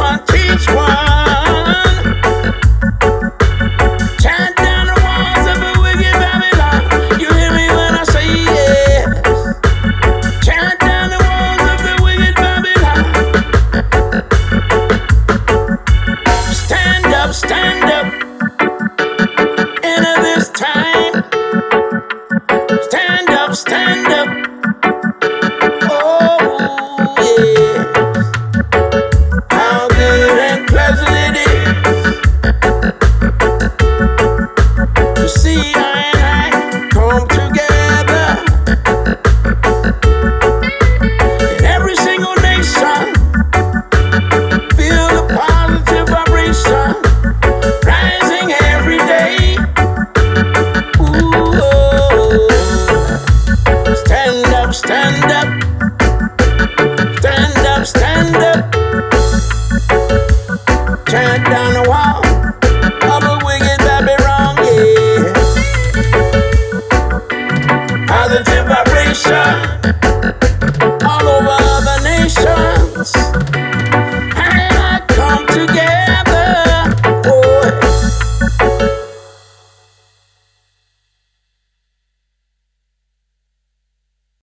one teach one.